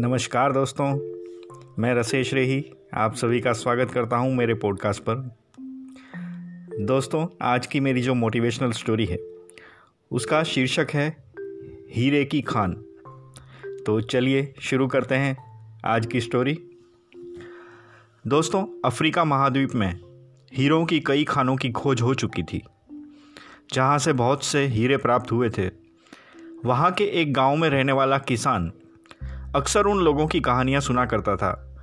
नमस्कार दोस्तों, मैं रसेश रेही, आप सभी का स्वागत करता हूँ मेरे पॉडकास्ट पर। दोस्तों, आज की मेरी जो मोटिवेशनल स्टोरी है, उसका शीर्षक है, हीरे की खान। तो चलिए शुरू करते हैं आज की स्टोरी दोस्तों, अफ्रीका महाद्वीप में हीरों की कई खानों की खोज हो चुकी थी, जहाँ से बहुत से हीरे प्राप्त हुए थे। वहाँ के एक गाँव में रहने वाला किसान अक्सर उन लोगों की कहानियाँ सुना करता था,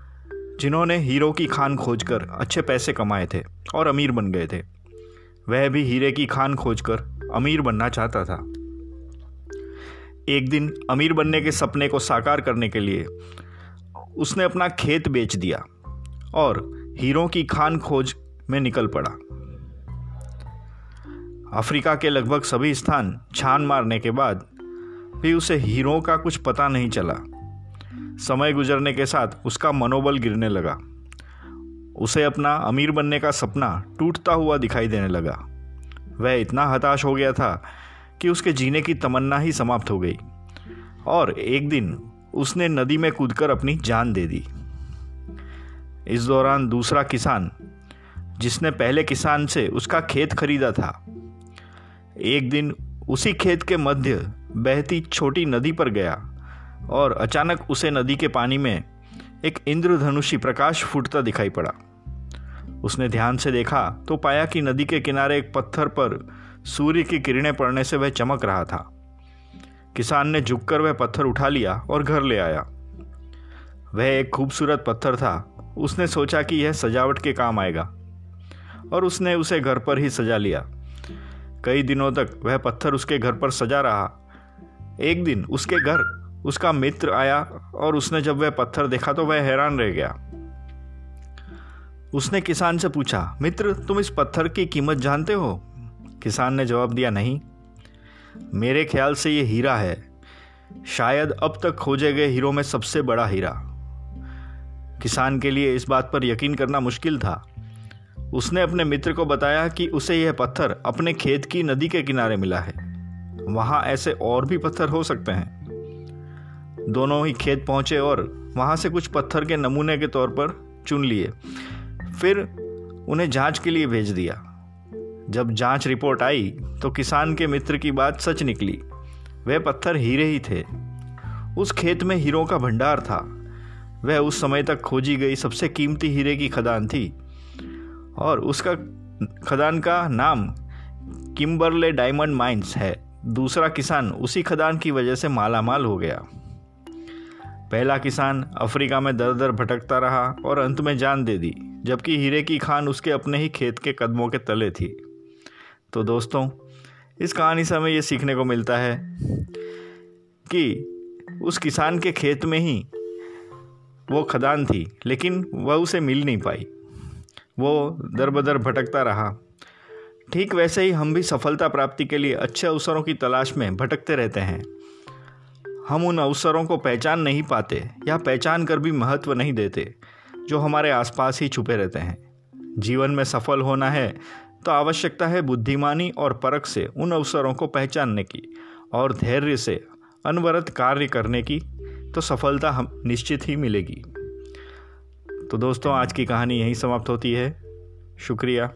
जिन्होंने हीरो की खान खोजकर अच्छे पैसे कमाए थे और अमीर बन गए थे। वह भी हीरे की खान खोजकर अमीर बनना चाहता था। एक दिन अमीर बनने के सपने को साकार करने के लिए उसने अपना खेत बेच दिया और हीरो की खान खोज में निकल पड़ा। अफ्रीका के लगभग सभी स्थान छान मारने के बाद भी उसे हीरो का कुछ पता नहीं चला। समय गुजरने के साथ उसका मनोबल गिरने लगा। उसे अपना अमीर बनने का सपना टूटता हुआ दिखाई देने लगा। वह इतना हताश हो गया था कि उसके जीने की तमन्ना ही समाप्त हो गई और एक दिन उसने नदी में कूदकर अपनी जान दे दी। इस दौरान दूसरा किसान, जिसने पहले किसान से उसका खेत खरीदा था, एक दिन उसी खेत के मध्य बहती छोटी नदी पर गया। और अचानक उसे नदी के पानी में एक इंद्रधनुषी प्रकाश फूटता दिखाई पड़ा। उसने ध्यान से देखा तो पाया कि नदी के किनारे एक पत्थर पर सूर्य की किरणें पड़ने से वह चमक रहा था। किसान ने झुककर वह पत्थर उठा लिया और घर ले आया। वह एक खूबसूरत पत्थर था। उसने सोचा कि यह सजावट के काम आएगा और उसने उसे घर पर ही सजा लिया। कई दिनों तक वह पत्थर उसके घर पर सजा रहा। एक दिन उसके घर उसका मित्र आया और उसने जब वह पत्थर देखा तो वह हैरान रह गया। उसने किसान से पूछा, मित्र, तुम इस पत्थर की कीमत जानते हो? किसान ने जवाब दिया, नहीं। मेरे ख्याल से ये हीरा है। शायद अब तक खोजे गए हीरो में सबसे बड़ा हीरा। किसान के लिए इस बात पर यकीन करना मुश्किल था। उसने अपने मित्र को बताया कि उसे यह पत्थर अपने खेत की नदी के किनारे मिला है। वहाँ ऐसे और भी पत्थर हो सकते हैं। दोनों ही खेत पहुँचे और वहाँ से कुछ पत्थर के नमूने के तौर पर चुन लिए। फिर उन्हें जाँच के लिए भेज दिया। जब जाँच रिपोर्ट आई तो किसान के मित्र की बात सच निकली। वह पत्थर हीरे ही थे। उस खेत में हीरों का भंडार था। वह उस समय तक खोजी गई सबसे कीमती हीरे की खदान थी। और उसका खदान का नाम किम्बरले डायमंड माइंस है। दूसरा किसान उसी खदान की वजह से माला माल हो गया। पहला किसान अफ्रीका में दर दर भटकता रहा और अंत में जान दे दी, जबकि हीरे की खान उसके अपने ही खेत के कदमों के तले थी। तो दोस्तों, इस कहानी से हमें ये सीखने को मिलता है कि उस किसान के खेत में ही वो खदान थी, लेकिन वह उसे मिल नहीं पाई। वो दर बदर भटकता रहा। ठीक वैसे ही हम भी सफलता प्राप्ति के लिए अच्छे अवसरों की तलाश में भटकते रहते हैं। हम उन अवसरों को पहचान नहीं पाते या पहचान कर भी महत्व नहीं देते, जो हमारे आसपास ही छुपे रहते हैं। जीवन में सफल होना है तो आवश्यकता है बुद्धिमानी और परख से उन अवसरों को पहचानने की और धैर्य से अनवरत कार्य करने की तो सफलता हम निश्चित ही मिलेगी। तो दोस्तों, आज की कहानी यहीं समाप्त होती है। शुक्रिया।